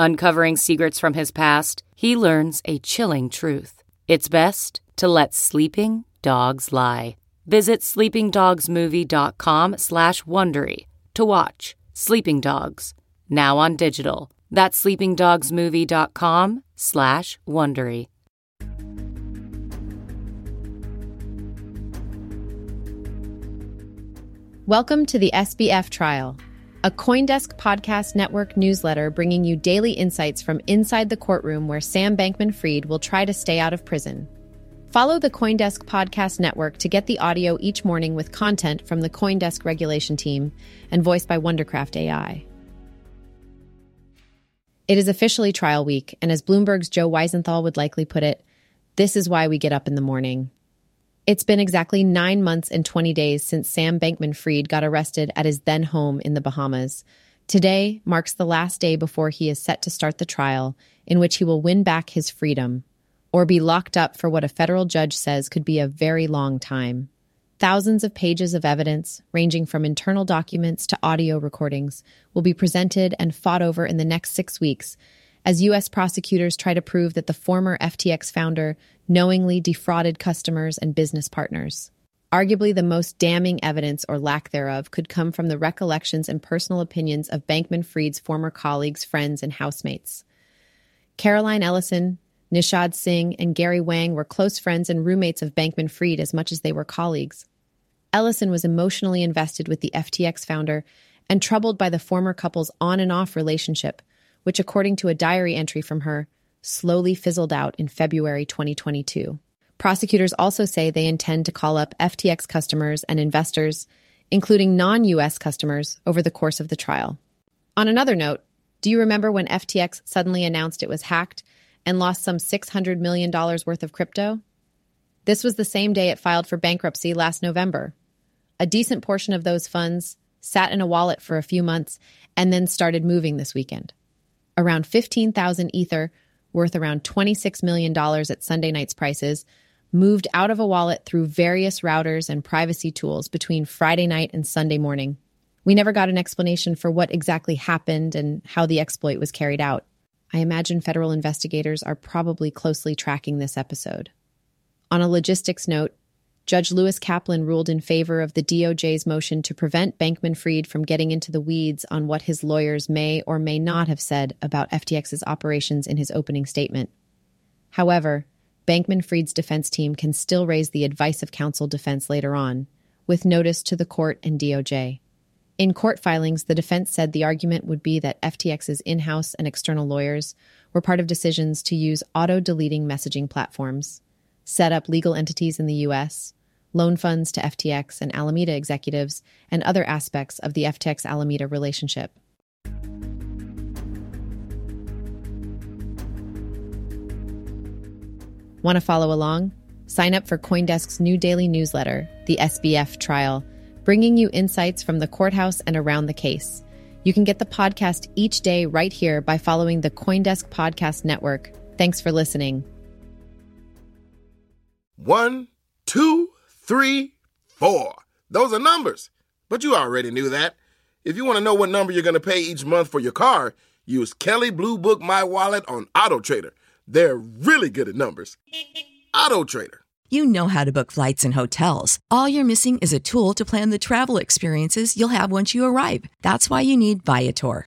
Uncovering secrets from his past, he learns a chilling truth. It's best to let sleeping dogs lie. Visit sleepingdogsmovie.com slash Wondery to watch Sleeping Dogs, now on digital. That's sleepingdogsmovie.com slash Wondery. Welcome to the SBF trial, a Coindesk podcast network newsletter bringing you daily insights from inside the courtroom where Sam Bankman Fried will try to stay out of prison. Follow the Coindesk podcast network to get the audio each morning with content from the Coindesk regulation team and voiced by Wondercraft AI. It is officially trial week, and as Bloomberg's Joe Weisenthal would likely put it, this is why we get up in the morning. It's been exactly nine months and 20 days since Sam Bankman Fried got arrested at his then home in the Bahamas. Today marks the last day before he is set to start the trial, in which he will win back his freedom or be locked up for what a federal judge says could be a very long time. Thousands of pages of evidence, ranging from internal documents to audio recordings, will be presented and fought over in the next six weeks as U.S. prosecutors try to prove that the former FTX founder knowingly defrauded customers and business partners. Arguably, the most damning evidence or lack thereof could come from the recollections and personal opinions of Bankman Fried's former colleagues, friends, and housemates. Caroline Ellison, Nishad Singh, and Gary Wang were close friends and roommates of Bankman Fried as much as they were colleagues. Ellison was emotionally invested with the FTX founder and troubled by the former couple's on and off relationship, which, according to a diary entry from her, slowly fizzled out in February 2022. Prosecutors also say they intend to call up FTX customers and investors, including non US customers, over the course of the trial. On another note, do you remember when FTX suddenly announced it was hacked and lost some $600 million worth of crypto? This was the same day it filed for bankruptcy last November. A decent portion of those funds sat in a wallet for a few months and then started moving this weekend around 15,000 Ether, worth around $26 million at Sunday night's prices, moved out of a wallet through various routers and privacy tools between Friday night and Sunday morning. We never got an explanation for what exactly happened and how the exploit was carried out. I imagine federal investigators are probably closely tracking this episode. On a logistics note, Judge Lewis Kaplan ruled in favor of the DOJ's motion to prevent Bankman Fried from getting into the weeds on what his lawyers may or may not have said about FTX's operations in his opening statement. However, Bankman Fried's defense team can still raise the advice of counsel defense later on, with notice to the court and DOJ. In court filings, the defense said the argument would be that FTX's in house and external lawyers were part of decisions to use auto deleting messaging platforms, set up legal entities in the U.S., loan funds to FTX and Alameda executives, and other aspects of the FTX Alameda relationship. Want to follow along? Sign up for Coindesk's new daily newsletter, the SBF Trial, bringing you insights from the courthouse and around the case. You can get the podcast each day right here by following the Coindesk Podcast Network. Thanks for listening. One, two, three, four. Those are numbers. But you already knew that. If you want to know what number you're going to pay each month for your car, use Kelley Blue Book My Wallet on Auto Trader. They're really good at numbers. Auto Trader. You know how to book flights and hotels. All you're missing is a tool to plan the travel experiences you'll have once you arrive. That's why you need Viator.